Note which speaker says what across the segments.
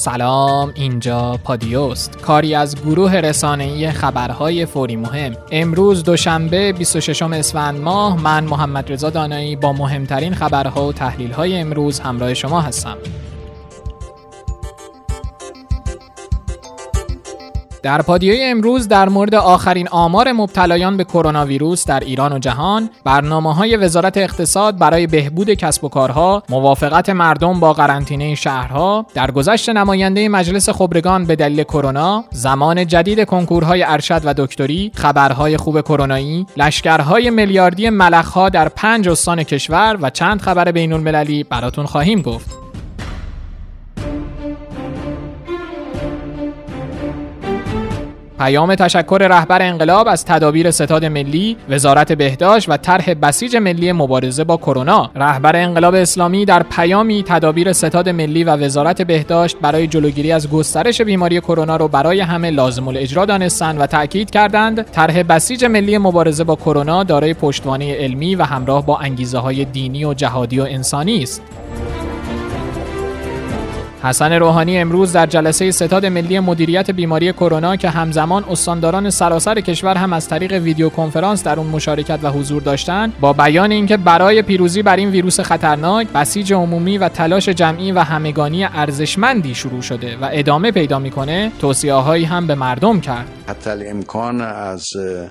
Speaker 1: سلام اینجا پادیوست. کاری از گروه رسانه‌ای خبرهای فوری مهم. امروز دوشنبه 26 اسفند ماه من محمد رضا دانایی با مهمترین خبرها و تحلیل‌های امروز همراه شما هستم. در پادیای امروز در مورد آخرین آمار مبتلایان به کرونا ویروس در ایران و جهان، برنامه های وزارت اقتصاد برای بهبود کسب و کارها، موافقت مردم با قرنطینه شهرها، درگذشت نماینده مجلس خبرگان به دلیل کرونا، زمان جدید کنکورهای ارشد و دکتری، خبرهای خوب کرونایی، لشکرهای میلیاردی ملخها در پنج استان کشور و چند خبر بین المللی براتون خواهیم گفت. پیام تشکر رهبر انقلاب از تدابیر ستاد ملی، وزارت بهداشت و طرح بسیج ملی مبارزه با کرونا. رهبر انقلاب اسلامی در پیامی تدابیر ستاد ملی و وزارت بهداشت برای جلوگیری از گسترش بیماری کرونا را برای همه لازم الاجرا دانستند و تاکید کردند طرح بسیج ملی مبارزه با کرونا دارای پشتوانه علمی و همراه با انگیزه های دینی و جهادی و انسانی است. حسن روحانی امروز در جلسه ستاد ملی مدیریت بیماری کرونا که همزمان استانداران سراسر کشور هم از طریق ویدیو کنفرانس در اون مشارکت و حضور داشتند با بیان اینکه برای پیروزی بر این ویروس خطرناک بسیج عمومی و تلاش جمعی و همگانی ارزشمندی شروع شده و ادامه پیدا می‌کنه توصیه هایی هم به مردم کرد.
Speaker 2: حتی امکان از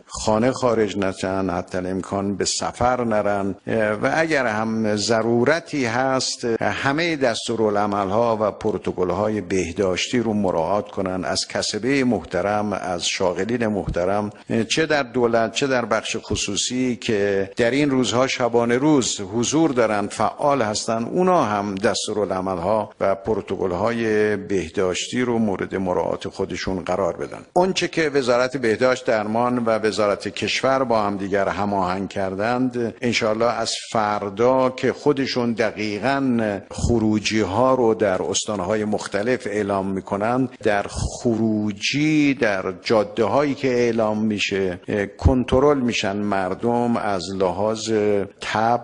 Speaker 2: خانه خارج نشن حتی امکان به سفر نرن. و اگر هم ضرورتی هست همه دستورالعمل ها و پروتکل های بهداشتی رو مراعات کنن از کسبه محترم از شاغلین محترم چه در دولت چه در بخش خصوصی که در این روزها شبانه روز حضور دارن فعال هستن اونا هم دستورالعمل ها و پروتکل های بهداشتی رو مورد مراعات خودشون قرار بدن. اونچه که وزارت بهداشت درمان و وزارت کشور با هم دیگر هماهنگ کردند انشالله از فردا که خودشون دقیقا خروجی ها رو در های مختلف اعلام می‌کنند. در خروجی در جاده هایی که اعلام میشه کنترل میشن مردم از لحاظ تب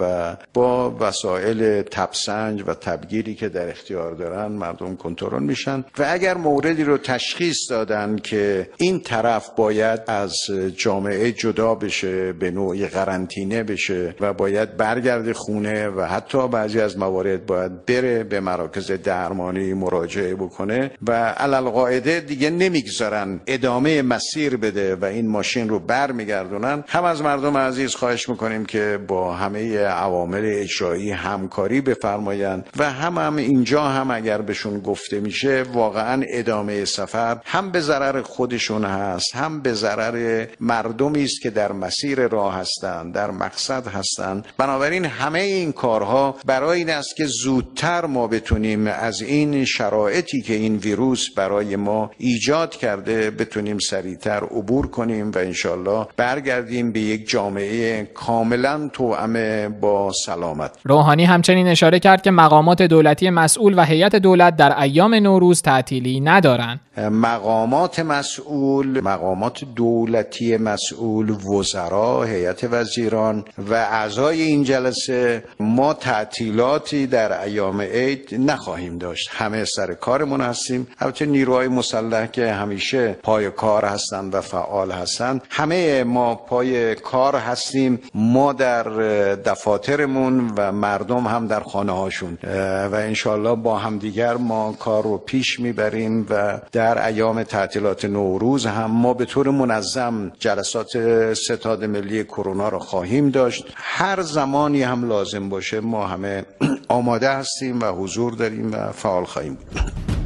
Speaker 2: و با وسایل تبسنج و تبگیری که در اختیار دارن مردم کنترل میشن. و اگر موردی رو تشخیص دادن که این طرف باید از جامعه جدا بشه به نوعی قرنطینه بشه و باید برگرد خونه و حتی بعضی از موارد باید بره به مراکز درمانی مراجعه بکنه و علل قاعده دیگه نمی‌گذارن ادامه مسیر بده و این ماشین رو برمیگردونن. هم از مردم عزیز خواهش می‌کنیم که با همه عوامل اجرایی همکاری بفرمایند و هم هم اینجا هم اگر بهشون گفته میشه واقعا ادامه سفر هم به ضرر خودشون هست هم به ضرر مردمی است که در مسیر راه هستند در مقصد هستند. بنابراین همه این کارها برای این است که زودتر ما بتونیم از این شرایطی که این ویروس برای ما ایجاد کرده بتونیم سریعتر عبور کنیم و انشالله برگردیم به یک جامعه کاملا توأم با سلامت.
Speaker 1: روحانی همچنین اشاره کرد که مقامات دولتی مسئول و هیئت دولت در ایام نوروز تعطیلی ندارند.
Speaker 2: مقامات مسئول مقامات دولتی مسئول وزرا هیئت وزیران و اعضای این جلسه ما تعطیلاتی در ایام عید نخواهیم داشت. همه سر کارمون هستیم. البته نیروهای مسلح که همیشه پای کار هستند و فعال هستند. همه ما پای کار هستیم. ما در دفاترمون و مردم هم در خانه هاشون و انشالله با همدیگر ما کار رو پیش می‌بریم و در ایام تعطیلات نوروز هم ما به طور منظم جلسات ستاد ملی کرونا رو خواهیم داشت. هر زمانی هم لازم باشه ما همه آماده هستیم و حضور داریم. و فعال خواهیم بود.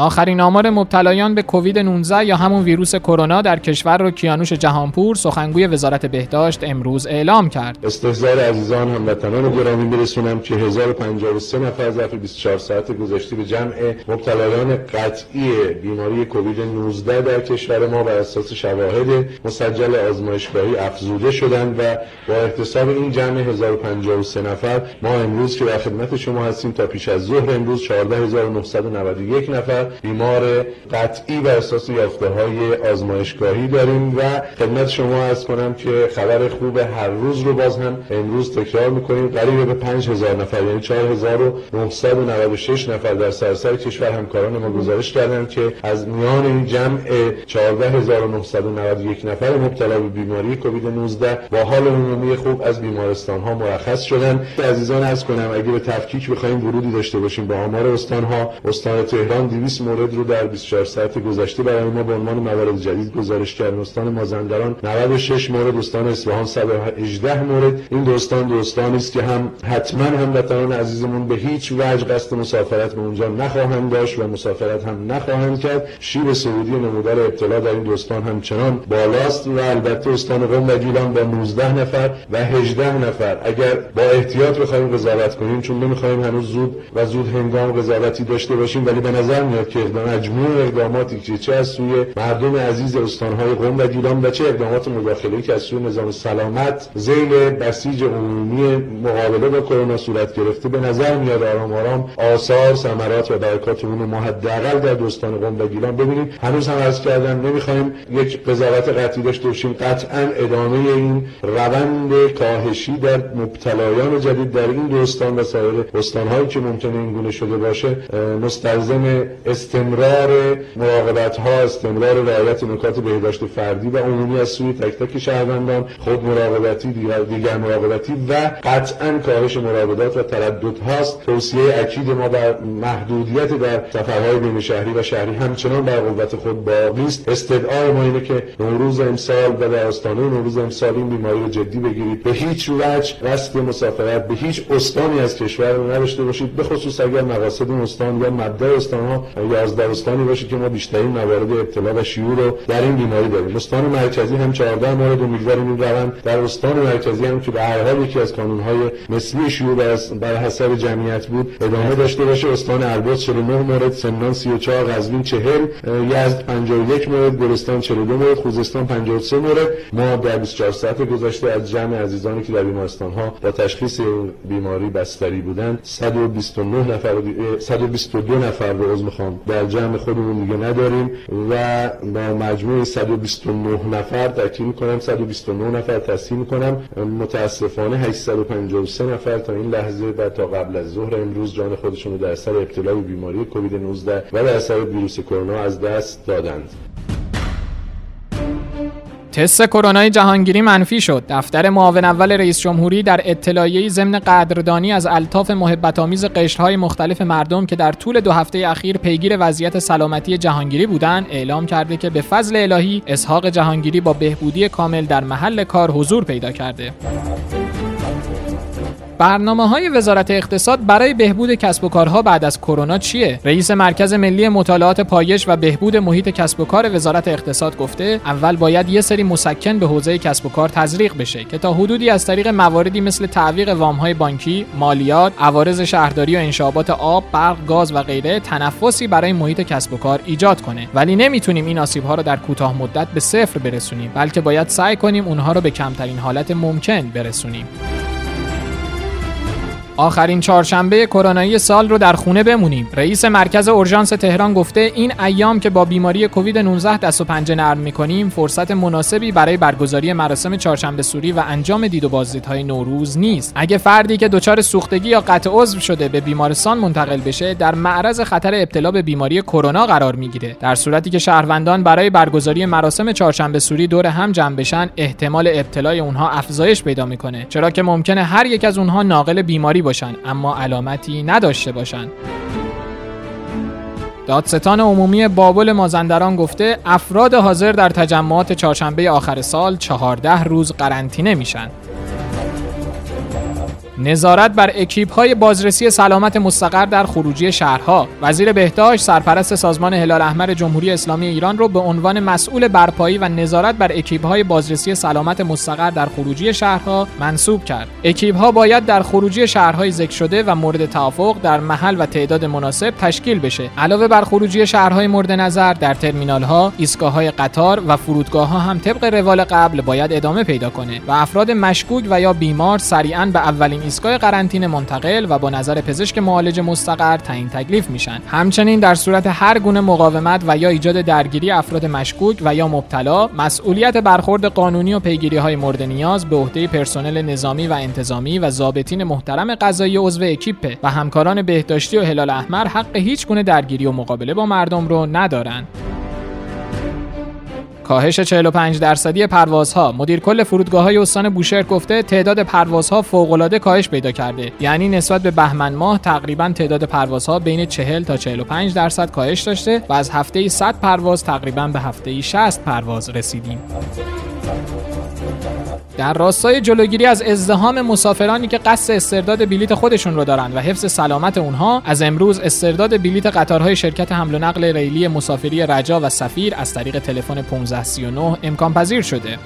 Speaker 1: آخرین آمار مبتلایان به کووید 19 یا همون ویروس کرونا در کشور رو کیانوش جهانپور سخنگوی وزارت بهداشت امروز اعلام کرد.
Speaker 3: استحضار عزیزان هموطنان گرامی برسونم که 1053 نفر ظرف 24 ساعت گذشته به جمع مبتلایان قطعی بیماری کووید 19 در کشور ما بر اساس شواهد مسجل آزمایشگاهی افزوده شدند و با احتساب این جمع 1053 نفر ما امروز که در خدمت شما هستیم تا پیش از ظهر امروز 14991 نفر بیمار قطعی و احساس یافته های آزمایشگاهی داریم و خدمت شما از کنم که خبر خوب هر روز رو باز هم امروز تکرار می‌کنیم. قریب به 5000 نفر یعنی 4996 نفر در سراسر کشور همکاران ما گزارش کردند که از میان این جمع 14991 نفر مبتلا به بیماری کووید 19 با حال عمومی خوب از بیمارستان ها مرخص شدن عزیزان از کنم اگه به تفکیک بخوایم ورودی داشته باشیم با آمار استان ها استان تهران 200 مورد رو در 24 ساعت گذشته برای ما به عنوان موارد جدید گزارش کرد. استان مازندران 96 مورد استان اصفهان 118 مورد. این دو استان دو استانی است که هم حتما هموطنان عزیزمون به هیچ وجه قصد مسافرت به اونجا نخواهند داشت و مسافرت هم نخواهند کرد. شیر سعودی نمودار ابتلا در این دوستان همچنان بالاست و البته استان قم و گیلان با 19 نفر و 18 نفر. اگر با احتیاط بخوایم قضاوت کنیم چون نمی‌خوایم هنوز زود و زود هنگام قضاوتی داشته باشیم ولی به نظر میاد که مجموع اقداماتی که چه از سوی مردم عزیز استانهای قم و گیلان و چه اقدامات مداخله که از سوی نظام سلامت زیل بسیج عمومی مقابله با کرونا صورت گرفته به نظر میاد آرام آرام آثار ثمرات و برکات اون ما حداقل در دوستان قم و گیلان ببینیم هنوز هم عرض کردم نمی‌خوایم یک قضاوت قطعی داشته باشیم. قطعا ادامه این روند کاهشی در مبتلایان جدید در این دوستان و سایر استانهایی که ممکنه این گونه شده باشه مستلزم استمرار مراقبت ها استمرار رعایت نکات بهداشت فردی و عمومی از سوی تک تک شهروندان خود مراقبتی دیگر, دیگر مراقبتی و قطعا کاهش مراودات و تردد هاست. توصیه اکید ما بر محدودیت در سفرهای بین شهری و شهری همچنان بر قوت خود باقی است. استدعای ما اینه که نوروز امسال و در آستانه نوروز امسال این بیماری رو جدی بگیرید. به هیچ وجه قصد مسافرت به هیچ استانی از کشور رو نداشته باشید به خصوص اگر مقاصد استان یا مبدا استان ها یازده استانی باشه که ما بیشترین موارد ابتلا و شیوع رو در این بیماری داریم. استان مرکزی هم 14 مورد امیدواریم این روند. در استان مرکزی هم که به هر حال یکی از های مثلی شیوع بر حسب جمعیت بود ادامه داشته باشه. استان البرز 49 مورد سمنان 34 قزوین 40 یزد 51 مورد گلستان 42 مورد خوزستان 53 مورد. ما در 24 ساعت گذشته از جمع عزیزانی که در بیمارستان ها با تشخیص بیماری بستری بودند 129 نفر 122 نفر رو عضو در جمع خودمون دیگه نداریم. و با مجموع 129 نفر تاکید می‌کنم 129 نفر تصحیح می‌کنم. متاسفانه 853 نفر تا این لحظه و تا قبل از ظهر امروز جان خودشون رو در سر ابتلا به بیماری کووید 19 و در اثر ویروس کرونا از دست دادند.
Speaker 1: تست کرونای جهانگیری منفی شد. دفتر معاون اول رئیس جمهوری در اطلاعیه ضمن قدردانی از الطاف محبت آمیز قشرهای مختلف مردم که در طول دو هفته اخیر پیگیر وضعیت سلامتی جهانگیری بودند، اعلام کرده که به فضل الهی اسحاق جهانگیری با بهبودی کامل در محل کار حضور پیدا کرده. برنامه های وزارت اقتصاد برای بهبود کسب و کارها بعد از کرونا چیه؟ رئیس مرکز ملی مطالعات پایش و بهبود محیط کسب و کار وزارت اقتصاد گفته اول باید یه سری مسکن به حوزه کسب و کار تزریق بشه که تا حدودی از طریق مواردی مثل تعویق وامهای بانکی، مالیات، عوارض شهرداری و انشابات آب، برق، گاز و غیره تنفسی برای محیط کسب و کار ایجاد کنه. ولی نمی‌تونیم این آسیب ها رو در کوتاه مدت به صفر برسونیم، بلکه باید سعی کنیم اونها رو به کمترین حالت ممکن برسونیم. آخرین چهارشنبه کرونایی سال رو در خونه بمونیم. رئیس مرکز اورژانس تهران گفته این ایام که با بیماری کووید 19 دست و پنجه نرم می‌کنیم فرصت مناسبی برای برگزاری مراسم چهارشنبه سوری و انجام دید و بازدیدهای نوروز نیست. اگه فردی که دچار سوختگی یا قطع عضو شده به بیمارستان منتقل بشه در معرض خطر ابتلا به بیماری کرونا قرار می‌گیره. در صورتی که شهروندان برای برگزاری مراسم چهارشنبه سوری دور هم جمع بشن احتمال ابتلای اونها افزایش پیدا می‌کنه چرا که ممکنه هر یک از اونها ناقل بیماری باشن اما علامتی نداشته باشند. دادستان عمومی بابل مازندران گفته افراد حاضر در تجمعات چهارشنبه آخر سال چهارده روز قرنطینه میشن. نظارت بر اکیپ های بازرسی سلامت مستقر در خروجی شهرها. وزیر بهداشت سرپرست سازمان هلال احمر جمهوری اسلامی ایران را به عنوان مسئول برپایی و نظارت بر اکیپ های بازرسی سلامت مستقر در خروجی شهرها منصوب کرد. اکیپ ها باید در خروجی شهرهای ذکر شده و مورد توافق در محل و تعداد مناسب تشکیل بشه. علاوه بر خروجی شهرهای مورد نظر در ترمینال ها ایستگاه های قطار و فرودگاه ها هم طبق روال قبل باید ادامه پیدا کنه و افراد مشکوک و یا بیمار سریعا به اولین ایستگاه قرنطینه منتقل و با نظر پزشک معالج مستقر تعیین تکلیف میشن همچنین در صورت هر گونه مقاومت و یا ایجاد درگیری افراد مشکوک و یا مبتلا مسئولیت برخورد قانونی و پیگیری های مورد نیاز به عهده پرسنل نظامی و انتظامی و ضابطین محترم قضایی عضو اکیپ و همکاران بهداشتی و هلال احمر حق هیچ گونه درگیری و مقابله با مردم رو ندارند. کاهش 45 درصدی پروازها. مدیر کل فرودگاه های استان بوشهر گفته تعداد پروازها فوق العاده کاهش پیدا کرده. یعنی نسبت به بهمن ماه تقریبا تعداد پروازها بین 40 تا 45 درصد کاهش داشته و از هفته 100 پرواز تقریبا به هفته 60 پرواز رسیدیم. در راستای جلوگیری از ازدهام مسافرانی که قصد استرداد بلیت خودشون رو دارند و حفظ سلامت اونها از امروز استرداد بلیت قطارهای شرکت حمل و نقل ریلی مسافری رجا و سفیر از طریق تلفن 1539 امکان پذیر شده.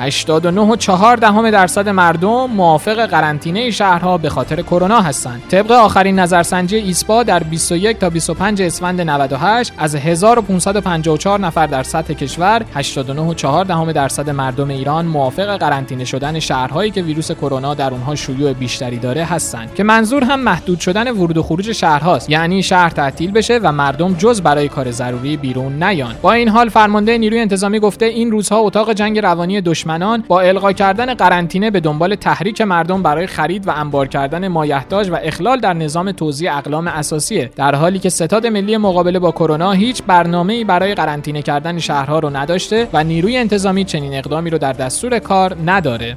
Speaker 1: 89.4 دهم درصد مردم موافق قرنطینه شهرها به خاطر کرونا هستند. طبق آخرین نظرسنجی ایسپا در 21 تا 25 اسفند 98 از 1554 نفر در سطح کشور 89.4 دهم درصد مردم ایران موافق قرنطینه شدن شهرهایی که ویروس کرونا در اونها شیوع بیشتری داره هستند. که منظور هم محدود شدن ورود و خروج شهرهاست. یعنی شهر تعطیل بشه و مردم جز برای کار ضروری بیرون نیان. با این حال فرمانده نیروی انتظامی گفته این روزها اتاق جنگ روانی دشمن دشمنان با القا کردن قرنطینه به دنبال تحریک مردم برای خرید و انبار کردن مایحتاج و اخلال در نظام توزیع اقلام اساسیه. در حالی که ستاد ملی مقابله با کرونا هیچ برنامه‌ای برای قرنطینه کردن شهرها رو نداشته و نیروی انتظامی چنین اقدامی رو در دستور کار نداره.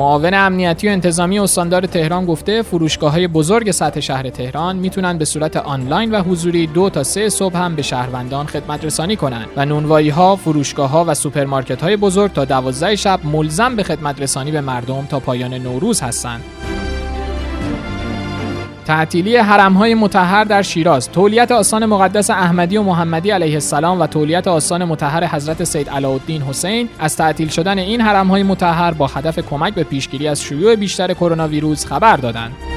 Speaker 1: معاون امنیتی و انتظامی استاندار تهران گفته فروشگاه های بزرگ سطح شهر تهران می‌تونن به صورت آنلاین و حضوری دو تا سه صبح هم به شهروندان خدمت رسانی کنند و نونوایی ها، فروشگاه ها و سوپرمارکت های بزرگ تا دوازده شب ملزم به خدمت رسانی به مردم تا پایان نوروز هستند. تعطیلی های متحر در شیراز تولیت آستان مقدس احمدی و محمدی علیه السلام و تولیت آستان متحر حضرت سید علاءالدین حسین از تعطیل شدن این های متحر با هدف کمک به پیشگیری از شیوع بیشتر کرونا ویروس خبر دادند.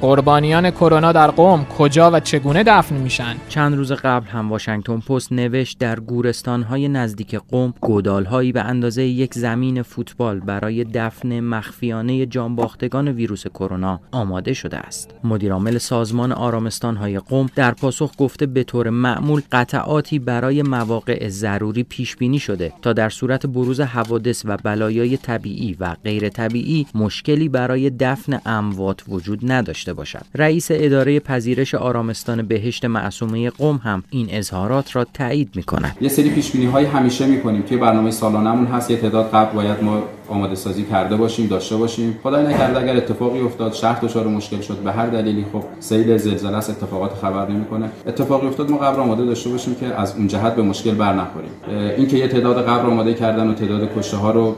Speaker 1: قربانیان کرونا در قوم کجا و چگونه دفن میشن؟
Speaker 4: چند روز قبل هم واشنگتن پست نوشت در گورستانهای نزدیک قوم گودالهایی به اندازه یک زمین فوتبال برای دفن مخفیانه جانباختگان ویروس کرونا آماده شده است. مدیرعامل سازمان آرامستانهای قوم در پاسخ گفته به طور معمول قطعاتی برای مواقع ضروری پیش بینی شده تا در صورت بروز حوادث و بلایای طبیعی و غیر طبیعی مشکلی برای دفن اموات وجود نداشته باشد. رئیس اداره پذیرش آرامستان بهشت معصومه قم هم این اظهارات را تایید می کند
Speaker 5: یه سری پیش بینی های همیشه می کنیم توی برنامه سالانمون هست یه تعداد قبل باید ما آماده سازی کرده باشیم داشته باشیم. خدای نکرده اگر اتفاقی افتاد شهر دچار مشکل شد به هر دلیلی. خب سیل زلزله است اتفاقات خبر نمی‌کنه. اتفاقی افتاد ما قبل آماده داشته باشیم که از اون جهت به مشکل بر نخوریم. اینکه یه تعداد قبر آماده کردن و تعداد کشته ها رو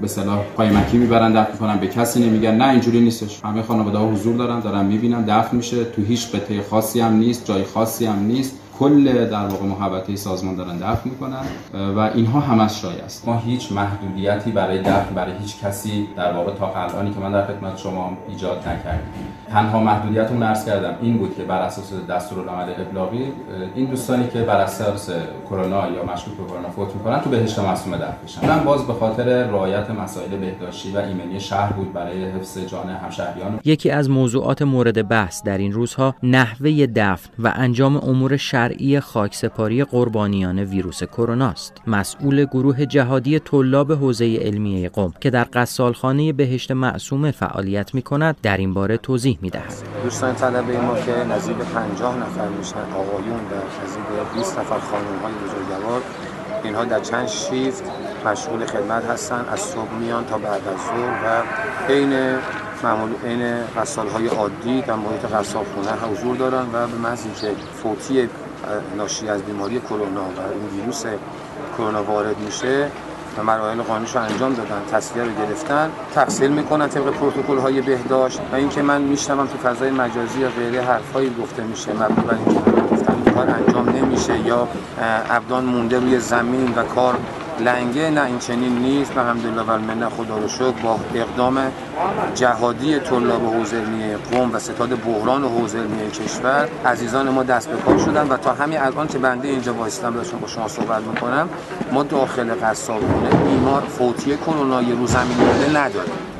Speaker 5: به صلاح قایمکی می‌برن دفن می‌کنن به کسی نمیگن. نه اینجوری نیستش. همه خانواده ها حضور دارن دارن می‌بینن دفن میشه. تو هیچ قطعه خاصی هم نیست جای خاصی هم نیست. کل در واقع محوطه سازمان دارن دفن می‌کنن و اینها همش شایع است. ما هیچ محدودیتی برای دفن برای هیچ کسی در واقع تا الانی که من در خدمت شما ایجاد نکردیم. تنها محدودیت رو عرض کردم این بود که بر اساس دستورالعمل ابلاغی این دوستانی که بر اساس کرونا یا مشکوک به کرونا فوت می‌کنن تو بهشت معصومه دفن بشن. من باز به خاطر رعایت مسائل بهداشتی و ایمنی شهر بود برای حفظ جان همشهریان.
Speaker 4: یکی از موضوعات مورد بحث در این روزها نحوه دفن و انجام امور شرعی خاکسپاری قربانیان ویروس کرونا است مسئول گروه جهادی طلاب حوزه علمیه قم که در قصالخانه بهشت معصومه فعالیت می کند در این باره توضیح می دهد
Speaker 6: دوستان طلبه ما که نزدیک 50 نفر میشن. آقایون و نزدیک 20 نفر خانم های بزرگوار. اینها در چند شیفت مشغول خدمت هستن. از صبح میان تا بعد از ظهر و بین معمول این قصال های عادی در محیط قصال خونه حضور دارن و به محض که فوتی ناشی از بیماری کرونا و این ویروس کرونا وارد میشه و مراحل قانونیش رو انجام دادن تصویه رو گرفتن. تحصیل می‌کنن طبق پروتکل های بهداشت و اینکه من میشنوم تو فضای مجازی یا غیره حرفایی گفته میشه مبنی بر اینکه گفتن کار انجام نمیشه یا ابدان مونده روی زمین و کار لنگه نه این چنین نیست. به الحمدلله و من خدا رو شکر با اقدام جهادی طلاب حوزه قم و ستاد بحران حوزه علمیه کشور عزیزان ما دست به کار شدن و تا همین الان که بنده اینجا وایسادم داشتم با شما صحبت می‌کنم ما داخل غسالخونه بیمار فوتی کرونا یه رو زمین نداره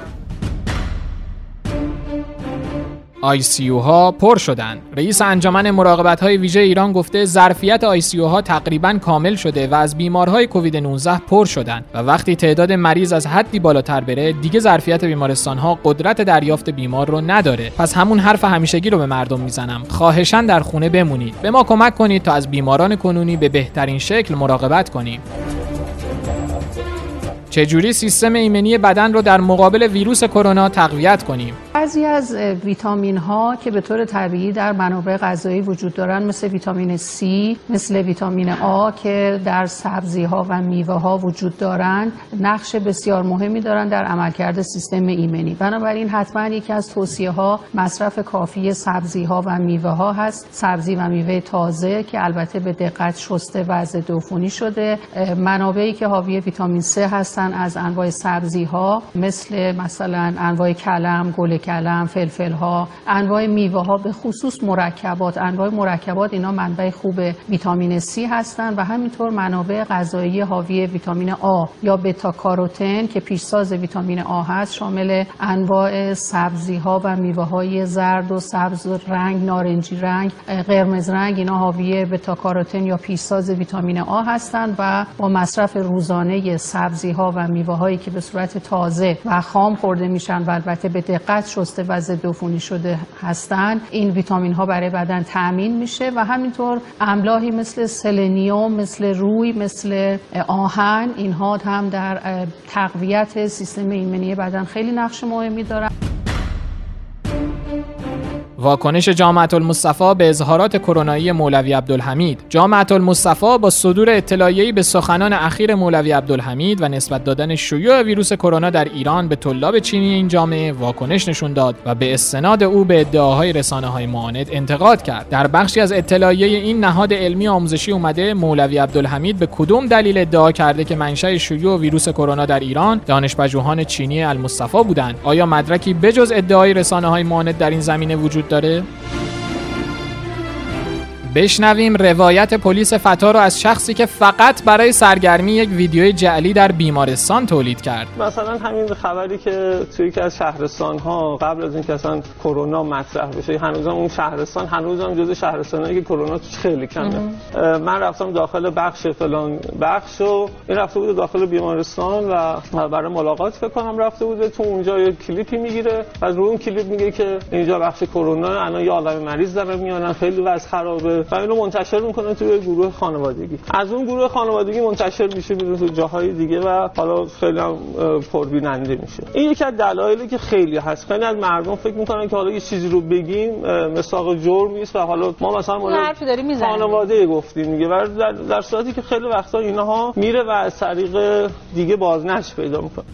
Speaker 1: ICU ها پر شدن. رئیس انجمن مراقبت های ویژه ایران گفته ظرفیت ICU ها تقریبا کامل شده و از بیمارهای کووید 19 پر شدن و وقتی تعداد مریض از حدی بالاتر بره دیگه ظرفیت بیمارستان ها قدرت دریافت بیمار رو نداره. پس همون حرف همیشگی رو به مردم می‌زنم. خواهشان در خونه بمونید. به ما کمک کنید تا از بیماران کنونی به بهترین شکل مراقبت کنیم. چجوری سیستم ایمنی بدن رو در مقابل ویروس کرونا تقویت کنیم؟
Speaker 7: بعضی از ویتامین ها که به طور طبیعی در منابع غذایی وجود دارن مثل ویتامین C مثل ویتامین A که در سبزی ها و میوه ها وجود دارند نقش بسیار مهمی دارند در عملکرد سیستم ایمنی. بنابراین حتما یکی از توصیه ها مصرف کافی سبزی ها و میوه ها هست. سبزی و میوه تازه که البته به دقت شسته و ضد عفونی شده. منابعی که حاوی ویتامین C هستند از انواع سبزی ها مثل مثلا انواع کلم گل کلم فلفل ها انواع میوه ها به خصوص مرکبات. انواع مرکبات اینا منبع خوب ویتامین C هستند و همینطور منابع غذایی حاوی ویتامین A یا بتا کاروتن که پیشساز ویتامین A هست شامل انواع سبزی ها و میوه های زرد و سبز رنگ نارنجی رنگ قرمز رنگ اینا حاوی بتا کاروتن یا پیشساز ویتامین A هستند و با مصرف روزانه سبزی ها و میوه هایی که به صورت تازه و خام خورده میشن و البته به دقت شسته و ضد عفونی شده هستند این ویتامین ها برای بدن تامین میشه و همینطور املاحی مثل سلنیوم مثل روی مثل آهن اینها هم در تقویت سیستم ایمنی بدن خیلی نقش مهمی دارن.
Speaker 1: واکنش جامعه المصطفى به اظهارات کرونایی مولوی عبدالحمید. جامعه المصطفى با صدور اطلاعیه‌ای به سخنان اخیر مولوی عبدالحمید و نسبت دادن شیوع ویروس کرونا در ایران به طلاب چینی این جامعه واکنش نشون داد و به استناد او به ادعاهای رسانه های معاند انتقاد کرد. در بخشی از اطلاعیه این نهاد علمی آموزشی اومده مولوی عبدالحمید به کدوم دلیل ادعا کرده که منشأ شیوع ویروس کرونا در ایران دانشپژوهان چینی المصطفى بودند؟ آیا مدرکی بجز ادعای رسانه های معاند در این زمینه وجود داره؟ بشنویم روایت پلیس فتا رو از شخصی که فقط برای سرگرمی یک ویدیوی جعلی در بیمارستان تولید کرد.
Speaker 8: مثلا همین خبری که توی یکی از شهرستان ها قبل از اینکه اصلا کرونا مطرح بشه هنوزم اون شهرستان هنوزم جز شهرستانایی که کرونا توش خیلی کمه. من رفتم داخل بخش فلان بخش و این رفته بود داخل بیمارستان و برای ملاقات فکر کنم رفته بوده. تو اونجا یه کلیپی می‌گیره و رو اون کلیپ میگه که اینجا بخش کرونا الان یه عالم مریض داره میانن خیلی وضع خرابه. و اینو منتشر می‌کنه توی گروه خانوادگی. از اون گروه خانوادگی منتشر میشه میره تو جاهای دیگه و حالا خیلی هم پربیننده میشه. این یکی از دلایلی که خیلی هست. خیلی از مردم فکر می‌کنن که حالا یه چیزی رو بگیم مصداق جرم نیست و حالا ما مثلا خانواده گفتیم دیگه. و در, در صورتی که خیلی وقتا اینها میره و از طریق دیگه بازنشر پیدا می‌کنه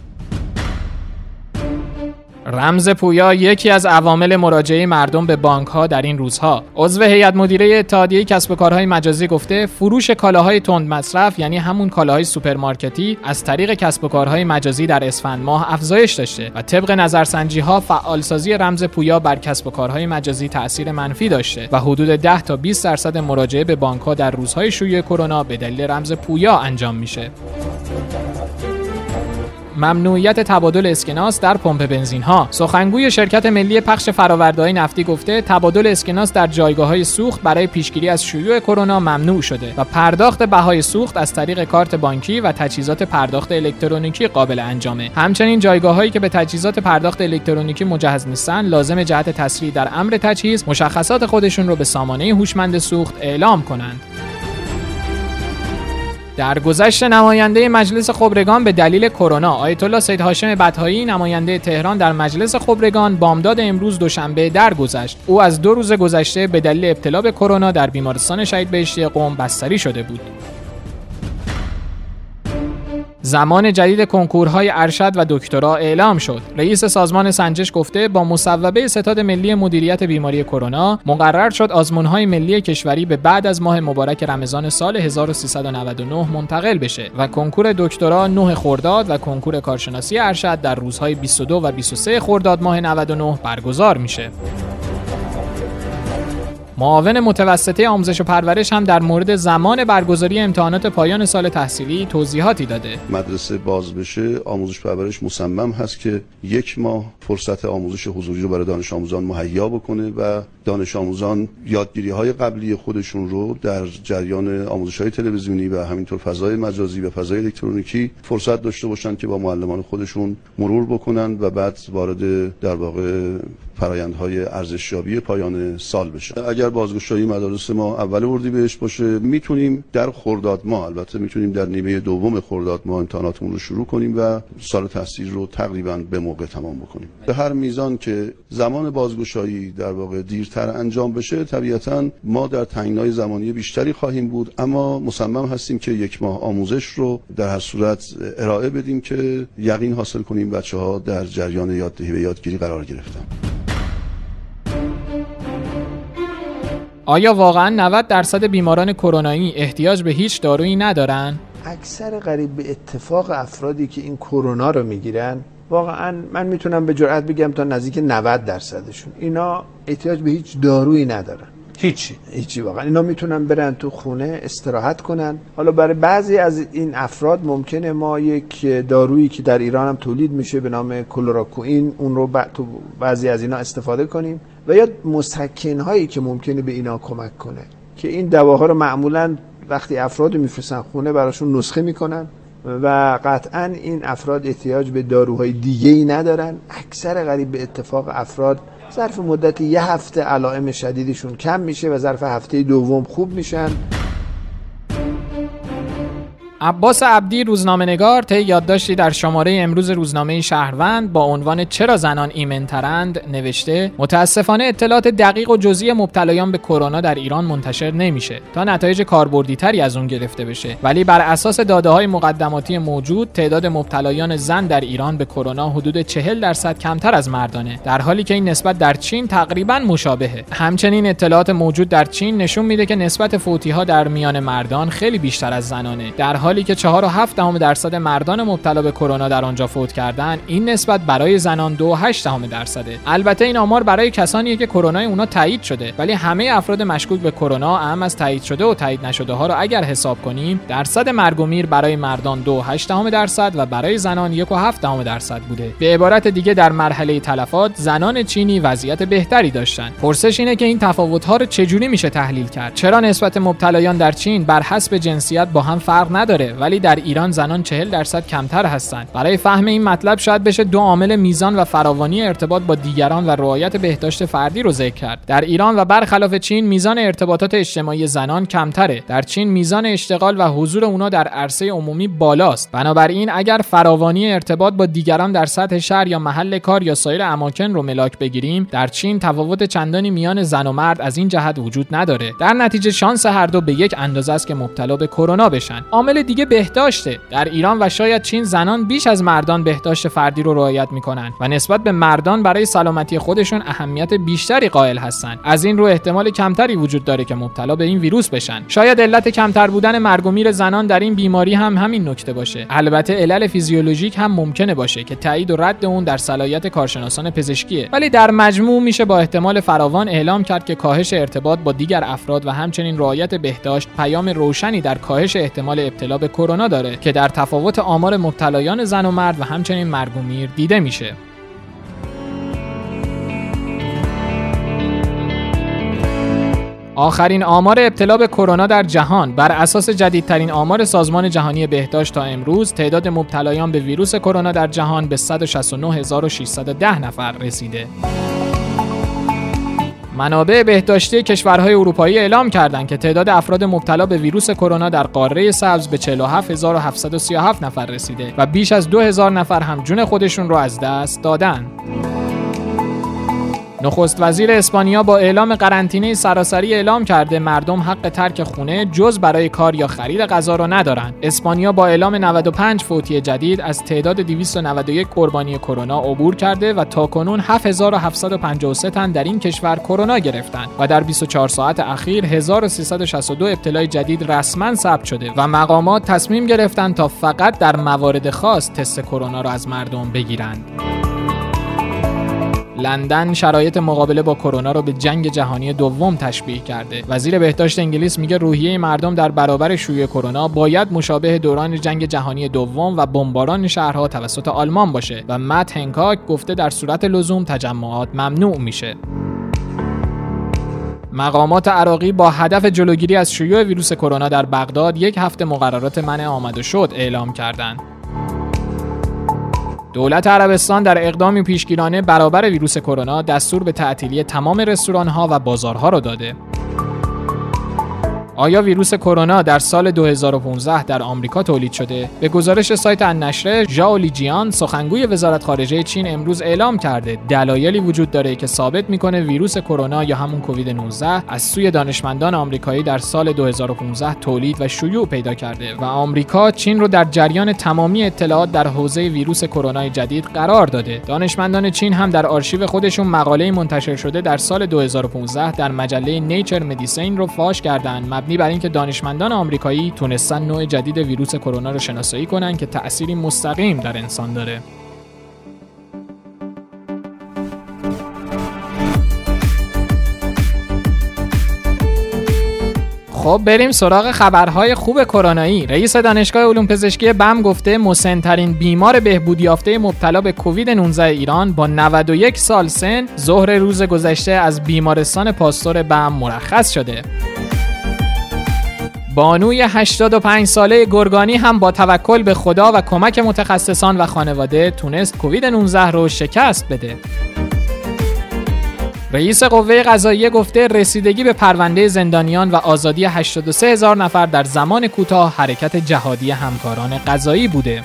Speaker 1: رمز پویا یکی از عوامل مراجعه مردم به بانک ها در این روزها. عضو هیئت مدیره اتحادیه کسب و کارهای مجازی گفته فروش کالاهای تند مصرف یعنی همون کالاهای سوپرمارکتی از طریق کسب و کارهای مجازی در اسفند ماه افزایش داشته و طبق نظرسنجی ها فعالسازی رمز پویا بر کسب و کارهای مجازی تاثیر منفی داشته و حدود 10 تا 20 درصد مراجعه به بانک ها در روزهای شیوع کرونا به دلیل رمز پویا انجام میشه. ممنوعیت تبادل اسکناس در پمپ بنزین ها سخنگوی شرکت ملی پخش فرآورده‌های نفتی گفته تبادل اسکناس در جایگاه های سوخت برای پیشگیری از شیوع کرونا ممنوع شده و پرداخت بهای سوخت از طریق کارت بانکی و تجهیزات پرداخت الکترونیکی قابل انجامه. همچنین جایگاه هایی که به تجهیزات پرداخت الکترونیکی مجهز نیستن لازم جهت تسریع در امر تجهیز مشخصات خودشون رو به سامانه هوشمند سوخت اعلام کنند. در گذشت نماینده مجلس خبرگان به دلیل کرونا آیت الله سید هاشم بطحایی نماینده تهران در مجلس خبرگان بامداد امروز دوشنبه درگذشت. او از دو روز گذشته به دلیل ابتلا به کرونا در بیمارستان شهید بهشتی قم بستری شده بود. زمان جدید کنکورهای ارشد و دکترا اعلام شد. رئیس سازمان سنجش گفته با مصوبه ستاد ملی مدیریت بیماری کرونا مقرر شد آزمونهای ملی کشوری به بعد از ماه مبارک رمضان سال 1399 منتقل بشه و کنکور دکترا 9 خرداد و کنکور کارشناسی ارشد در روزهای 22 و 23 خرداد ماه 99 برگزار میشه. معاون متوسطه آموزش و پرورش هم در مورد زمان برگزاری امتحانات پایان سال تحصیلی توضیحاتی داده.
Speaker 9: مدرسه باز بشه آموزش پرورش مصمم هست که یک ماه فرصت آموزش حضوری رو برای دانش آموزان مهیا بکنه و دانش آموزان یادگیری های قبلی خودشون رو در جریان آموزش های تلویزیونی و همینطور فضای مجازی و فضای الکترونیکی فرصت داشته باشن که با معلمان خودشون مرور بکنن و بعد وارد در واقع فرایندهای ارزشیابی پایان سال بشه. اگر بازگشایی مدارس ما اول اردیبهشت باشه می‌تونیم در خرداد ما البته می‌تونیم در نیمه دوم خرداد ما امتحاناتمون رو شروع کنیم و سال تحصیل رو تقریبا به موقع تمام بکنیم. به هر میزان که زمان بازگشایی در واقع دیرتر انجام بشه طبیعتا ما در تنگنای زمانی بیشتری خواهیم بود اما مصمم هستیم که یک ماه آموزش رو در هر صورت ارائه بدیم که یقین حاصل کنیم بچه ها در جریان یاددهی و یادگیری قرار گرفتن.
Speaker 1: آیا واقعا 90 درصد بیماران کرونایی احتیاج به هیچ دارویی ندارن؟
Speaker 10: اکثر قریب به اتفاق افرادی که این کرونا رو می‌گیرن واقعا من می‌تونم به جرئت بگم تا نزدیک 90 درصدشون اینا احتیاج به هیچ دارویی ندارن هیچی. هیچی واقعا. اینا می‌تونن برن تو خونه استراحت کنن. حالا برای بعضی از این افراد ممکنه ما یک دارویی که در ایران هم تولید میشه به نام کلوراکوئین اون رو تو بعضی از اینا استفاده کنیم و یا مسکن هایی که ممکنه به اینا کمک کنه که این دواها رو معمولا وقتی افراد میفرستن خونه براشون نسخه می‌کنن و قطعا این افراد احتیاج به داروهای دیگه ای ندارن. اکثر غریب به اتفاق افراد ظرف مدت یه هفته علائم شدیدشون کم میشه و ظرف هفته دوم خوب میشن.
Speaker 1: عباس عبدی روزنامه نگار طی یادداشتی در شماره امروز روزنامه شهروند با عنوان چرا زنان ایمنترند نوشته متاسفانه اطلاعات دقیق و جزئی مبتلایان به کرونا در ایران منتشر نمیشه تا نتایج کاربردی تری از اون گرفته بشه. ولی بر اساس داده های مقدماتی موجود تعداد مبتلایان زن در ایران به کرونا حدود 40 درصد کمتر از مردانه در حالی که این نسبت در چین تقریبا مشابهه. همچنین اطلاعات موجود در چین نشون میده که نسبت فوتی ها در میان مردان خیلی بیشتر از زنانه. در حالی که 4.7 دهم درصد مردان مبتلا به کرونا در آنجا فوت کردن این نسبت برای زنان 2.8 دهم درصده. البته این آمار برای کسانیه که کرونا اونا تایید شده ولی همه افراد مشکوک به کرونا اهم از تایید شده و تایید نشده ها رو اگر حساب کنیم درصد مرگ و میر برای مردان 2.8 دهم درصد و برای زنان 1.7 دهم درصد بوده. به عبارت دیگه در مرحله تلفات زنان چینی وضعیت بهتری داشتن. پرسش اینه که این تفاوت ها رو چجوری میشه تحلیل کرد؟ چرا نسبت مبتلایان در چین بر حسب جنسیت با هم فرق نداره؟ ولی در ایران زنان 40 درصد کمتر هستند برای فهم این مطلب شاید بشه دو عامل میزان و فراوانی ارتباط با دیگران و رعایت بهداشت فردی رو ذکر کرد. در ایران و برخلاف چین میزان ارتباطات اجتماعی زنان کمتره. در چین میزان اشتغال و حضور اونا در عرصه عمومی بالاست. بنابراین اگر فراوانی ارتباط با دیگران در سطح شهر یا محل کار یا سایر اماکن رو ملاک بگیریم در چین تفاوت چندانی میان زن و مرد از این جهت وجود نداره. در نتیجه شانس هر دو به یک اندازه است که مبتلا به کرونا بشن. عامل دیگه بهداشته. در ایران و شاید چین زنان بیش از مردان بهداشت فردی رو رعایت می‌کنن و نسبت به مردان برای سلامتی خودشون اهمیت بیشتری قائل هستند از این رو احتمال کمتری وجود داره که مبتلا به این ویروس بشن. شاید علت کمتر بودن مرگ و میر زنان در این بیماری هم همین نکته باشه. البته علل فیزیولوژیک هم ممکنه باشه که تایید و رد اون در صلاحیت کارشناسان پزشکیه. ولی در مجموع میشه با احتمال فراوان اعلام کرد که کاهش ارتباط با دیگر افراد و همچنین رعایت بهداشت پیام روشنی در کاهش احتمال ابتلا به کرونا داره که در تفاوت آمار مبتلایان زن و مرد و همچنین مرگ و میر دیده میشه آخرین آمار ابتلا به کرونا در جهان بر اساس جدیدترین آمار سازمان جهانی بهداشت تا امروز تعداد مبتلایان به ویروس کرونا در جهان به 169610 نفر رسیده. منابع بهداشتی کشورهای اروپایی اعلام کردند که تعداد افراد مبتلا به ویروس کرونا در قاره سبز به 47737 نفر رسیده و بیش از 2000 نفر هم جون خودشون رو از دست دادن. نخست وزیر اسپانیا با اعلام قرنطینه سراسری اعلام کرده مردم حق ترک خونه جز برای کار یا خرید غذا را ندارند. اسپانیا با اعلام 95 فوتی جدید از تعداد 291 قربانی کرونا عبور کرده و تاکنون 7753 تن در این کشور کرونا گرفتند و در 24 ساعت اخیر 1362 ابتلای جدید رسما ثبت شده و مقامات تصمیم گرفتند تا فقط در موارد خاص تست کرونا را از مردم بگیرند. لندن شرایط مقابله با کرونا رو به جنگ جهانی دوم تشبیه کرده. وزیر بهداشت انگلیس میگه روحیه مردم در برابر شیوع کرونا باید مشابه دوران جنگ جهانی دوم و بمباران شهرها توسط آلمان باشه و مت هنکاک گفته در صورت لزوم تجمعات ممنوع میشه. مقامات عراقی با هدف جلوگیری از شیوع ویروس کرونا در بغداد یک هفته مقررات منع آمد و شد اعلام کردند. دولت عربستان در اقدامی پیشگیرانه برابر ویروس کرونا دستور به تعطیلی تمام رستوران‌ها و بازارها را داده. آیا ویروس کرونا در سال 2015 در آمریکا تولید شده؟ به گزارش سایت النشره، ژائو لیجیان سخنگوی وزارت خارجه چین امروز اعلام کرده دلایلی وجود داره که ثابت می‌کنه ویروس کرونا یا همون کووید 19 از سوی دانشمندان آمریکایی در سال 2015 تولید و شیوع پیدا کرده و آمریکا چین رو در جریان تمامی اطلاعات در حوزه ویروس کرونا جدید قرار داده. دانشمندان چین هم در آرشیو خودشون مقاله منتشر شده در سال 2015 در مجله Nature Medicine رو فاش کردند بر اینکه دانشمندان آمریکایی تونستن نوع جدید ویروس کرونا رو شناسایی کنن که تأثیری مستقیم در انسان داره. خب بریم سراغ خبرهای خوب کرونایی. رئیس دانشگاه علوم پزشکی بم گفته مسنترین بیمار بهبودی یافته مبتلا به کووید 19 ایران با 91 سال سن ظهر روز گذشته از بیمارستان پاستور بم مرخص شده. بانوی 85 ساله گرگانی هم با توکل به خدا و کمک متخصصان و خانواده تونست کووید 19 رو شکست بده. رئیس قوه قضاییه گفته رسیدگی به پرونده زندانیان و آزادی 83 هزار نفر در زمان کوتاه حرکت جهادی همکاران قضایی بوده.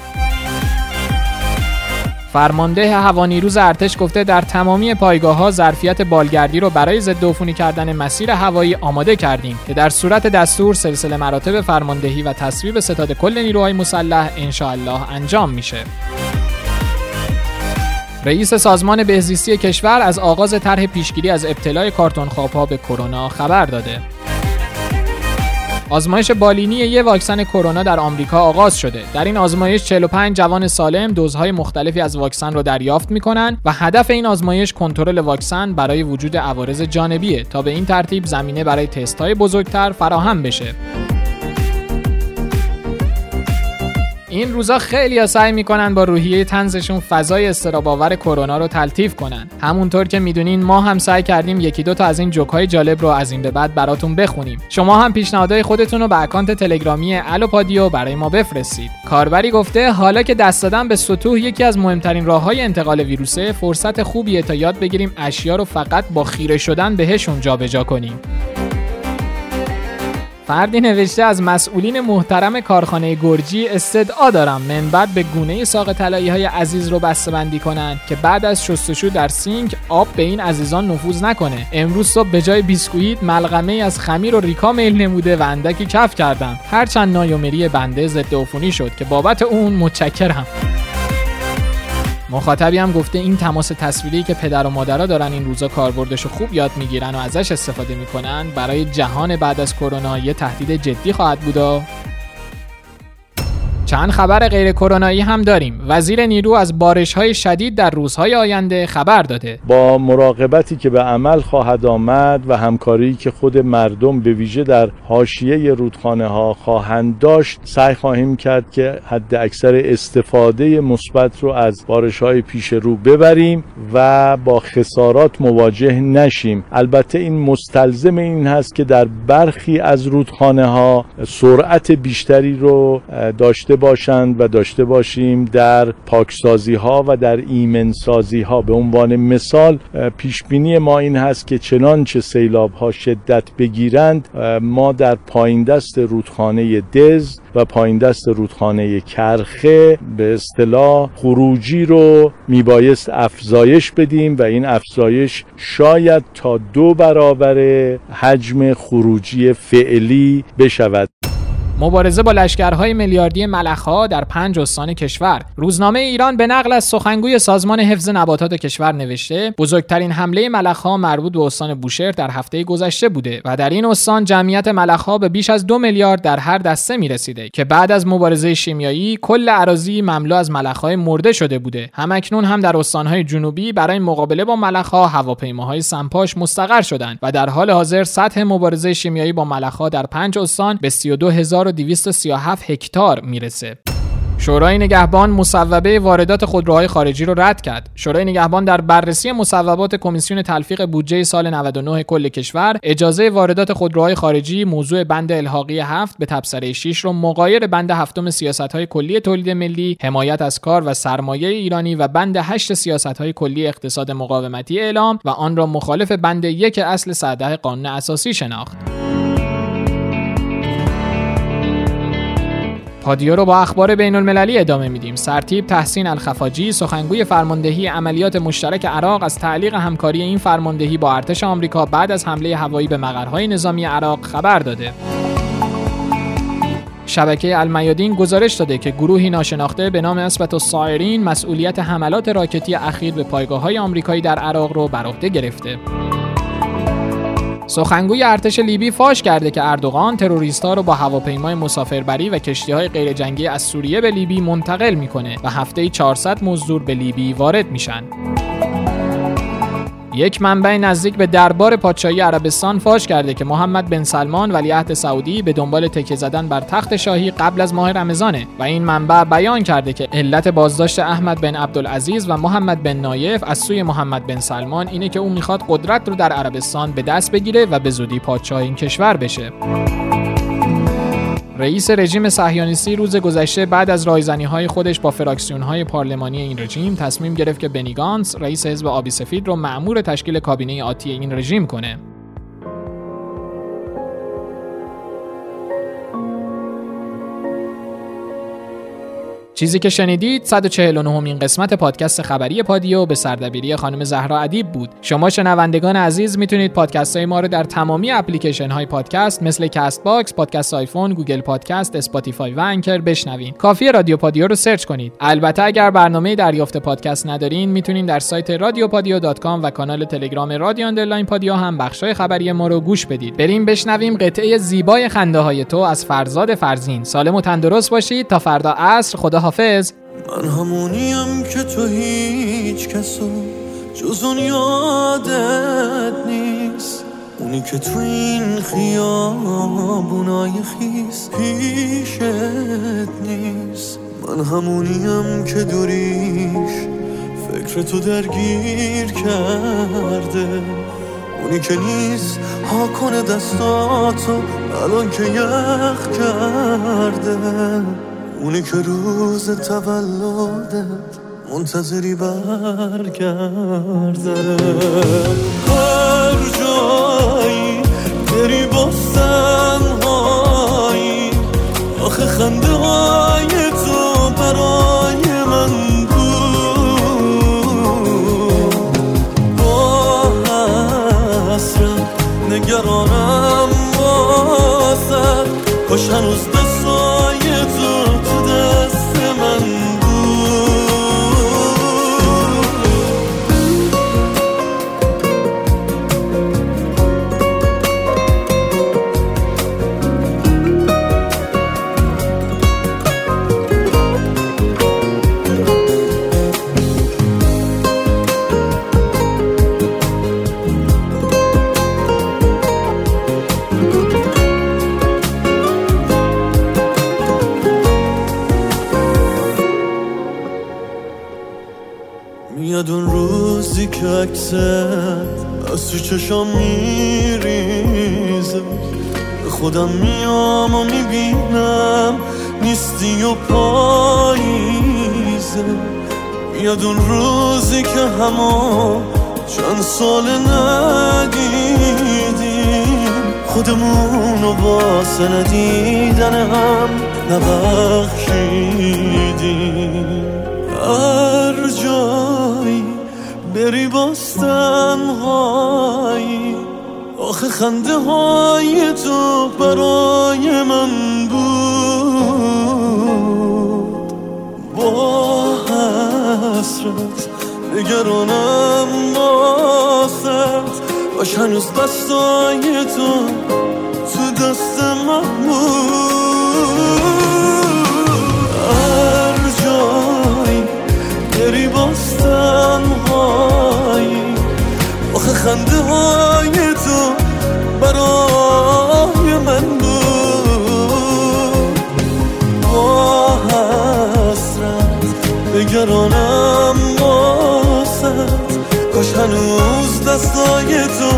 Speaker 1: فرمانده هوانیروز ارتش گفته در تمامی پایگاه ها ظرفیت بالگردی رو برای ضد عفونی کردن مسیر هوایی آماده کردیم که در صورت دستور سلسله مراتب فرماندهی و تصویب ستاد کل نیروهای مسلح الله انجام میشه. رئیس سازمان بهزیستی کشور از آغاز طرح پیشگیری از ابتلای کارتون خوابها به کرونا خبر داده. آزمایش بالینی یه واکسن کرونا در آمریکا آغاز شده. در این آزمایش 45 جوان سالم دوزهای مختلفی از واکسن را دریافت می‌کنن و هدف این آزمایش کنترل واکسن برای وجود عوارض جانبیه تا به این ترتیب زمینه برای تست های بزرگتر فراهم بشه. این روزا خیلی سعی می‌کنن با روحیه تنزشون فضای استراباور کرونا رو تلطیف کنن. همونطور که می‌دونین ما هم سعی کردیم یکی دو تا از این جوک جالب رو از این به بعد براتون بخونیم. شما هم پیشنهادهای خودتون رو به اکانت تلگرامی الوپادیو برای ما بفرستید. کاربری گفته حالا که دست دادن به سطوح یکی از مهمترین راههای انتقال ویروسه فرصت خوبیه تا یاد بگیریم اشیا رو فقط با خیره شدن بهشون جابجا کنیم. فردی نوشته از مسئولین محترم کارخانه گرجی استدعا دارم من بعد به گونه ساق طلایی های عزیز رو بسته بندی کنن که بعد از شستشو در سینک آب به این عزیزان نفوذ نکنه. امروز صبح به جای بیسکویت ملغمه از خمیر و ریکا میل نموده و اندکی کف کردم. هرچند نایومری بنده ضد عفونی شد که بابت اون متشکرم. مخاطبی هم گفته این تماس تصویری که پدر و مادرها دارن این روزا کاربردش خوب یاد می‌گیرن و ازش استفاده می‌کنن برای جهان بعد از کرونا یه تهدید جدی خواهد بود چند خبر غیر کرونایی هم داریم. وزیر نیرو از بارش های شدید در روزهای آینده خبر داده.
Speaker 11: با مراقبتی که به عمل خواهد آمد و همکاری که خود مردم به ویژه در حاشیه رودخانه ها خواهند داشت سعی خواهیم کرد که حد اکثر استفاده مثبت رو از بارش های پیش رو ببریم و با خسارات مواجه نشیم. البته این مستلزم این هست که در برخی از رودخانه ها سرعت بیشتری رو داشته داشته باشند و داشته باشیم در پاکسازی ها و در ایمنسازی ها به عنوان مثال پیش بینی ما این هست که چنانچه سیلاب ها شدت بگیرند ما در پایین دست رودخانه دز و پایین دست رودخانه کرخه به اصطلاح خروجی رو میبایست افزایش بدیم و این افزایش شاید تا دو برابر حجم خروجی فعلی بشود.
Speaker 1: مبارزه با لشکرهای میلیاردی ملخها در پنج استان کشور. روزنامه ایران به نقل از سخنگوی سازمان حفظ نباتات کشور نوشته بزرگترین حمله ملخها مربوط به استان بوشهر در هفته گذشته بوده و در این استان جمعیت ملخها به بیش از دو میلیارد در هر دسته می رسیده که بعد از مبارزه شیمیایی کل اراضی مملو از ملخهای مرده شده بوده. همکنون هم در استانهای جنوبی برای مقابله با ملخها هواپیماهای سمپاش مستقر شدند و در حال حاضر سطح مبارزه شیمیایی با ملخها در پنج استان به 32 1237 هکتار می‌رسه. شورای نگهبان مصوبه واردات خودروهای خارجی رو رد کرد. شورای نگهبان در بررسی مصوبات کمیسیون تلفیق بودجه سال 99 کل کشور اجازه واردات خودروهای خارجی موضوع بند الحاقی هفت به تبصره 6 رو مقایر بند هفتم سیاست کلی تولید ملی، حمایت از کار و سرمایه ایرانی و بند 8 سیاست کلی اقتصاد مقاومتی اعلام و آن را مخالف بند یک اصل 110 قانون اساسی شناخت. پادیو رو با اخبار بین المللی ادامه میدیم. سرتیب تحسین الخفاجی سخنگوی فرماندهی عملیات مشترک عراق از تعلیق همکاری این فرماندهی با ارتش آمریکا بعد از حمله هوایی به مقرهای نظامی عراق خبر داده. شبکه المیادین گزارش داده که گروهی ناشناخته به نام اسبت الصائرین مسئولیت حملات راکتی اخیر به پایگاه های آمریکایی در عراق رو بر عهده گرفته. سخنگوی ارتش لیبی فاش کرده که اردوغان تروریستها رو با هواپیمای مسافربری و کشتی های غیر جنگی از سوریه به لیبی منتقل می‌کنه و هفته 400 مزدور به لیبی وارد میشن. یک منبع نزدیک به دربار پادشاهی عربستان فاش کرده که محمد بن سلمان ولیعهد سعودی به دنبال تکه زدن بر تخت شاهی قبل از ماه رمضانه و این منبع بیان کرده که علت بازداشت احمد بن عبدالعزیز و محمد بن نایف از سوی محمد بن سلمان اینه که او می‌خواد قدرت رو در عربستان به دست بگیره و به زودی پادشاه این کشور بشه. رئیس رژیم صهیونیستی روز گذشته بعد از رایزنی های خودش با فراکسیون های پارلمانی این رژیم تصمیم گرفت که بنیگانس رئیس حزب آبی سفید رو مأمور تشکیل کابینه آتی این رژیم کنه. چیزی که شنیدید 149 اُمین قسمت پادکست خبری پادیو به سردبیری خانم زهرا ادیب بود. شما شنوندگان عزیز می‌تونید پادکست های ما رو در تمامی اپلیکیشن های پادکست مثل کست باکس، پادکست آیفون، گوگل پادکست، اسپاتیفای و انکر بشنوین کافیه رادیو پادیو رو سرچ کنید. البته اگر برنامه دریافت پادکست ندارین می‌تونید در سایت رادیوپادیو .com و کانال تلگرام رادیو underline پادیو هم بخشای خبری ما رو گوش بدید. بریم بشنویم قطعه زیبای خنده های تو از فرزاد فرزین. سالم و تندرست باشید. تا فردا عصر خدا حافظ
Speaker 12: من همونیم که تو هیچ کسو جز اون یادت نیست. اونی که تو این خیابونای خیس پیشت نیست. من همونیم که دوریش فکر تو درگیر کرده. اونی که نیست ها کنه دستاتو الان که یخ کرده. اونی که روز تولدت منتظری برگرده. هر جایی بری با سنهایی آخه خنده های چند سال ندیدیم خودمونو واسه ندیدن هم نبخشیدیم. هر جایی بری باستن هایی آخه خنده های تو برای من بود. با حسرت نگرانم باست باش هنوز دستای تو تو دست من بود هر جایی بری باستن هایی آخه خنده های تو برای من بود. با حسرت نگرانم دستای تو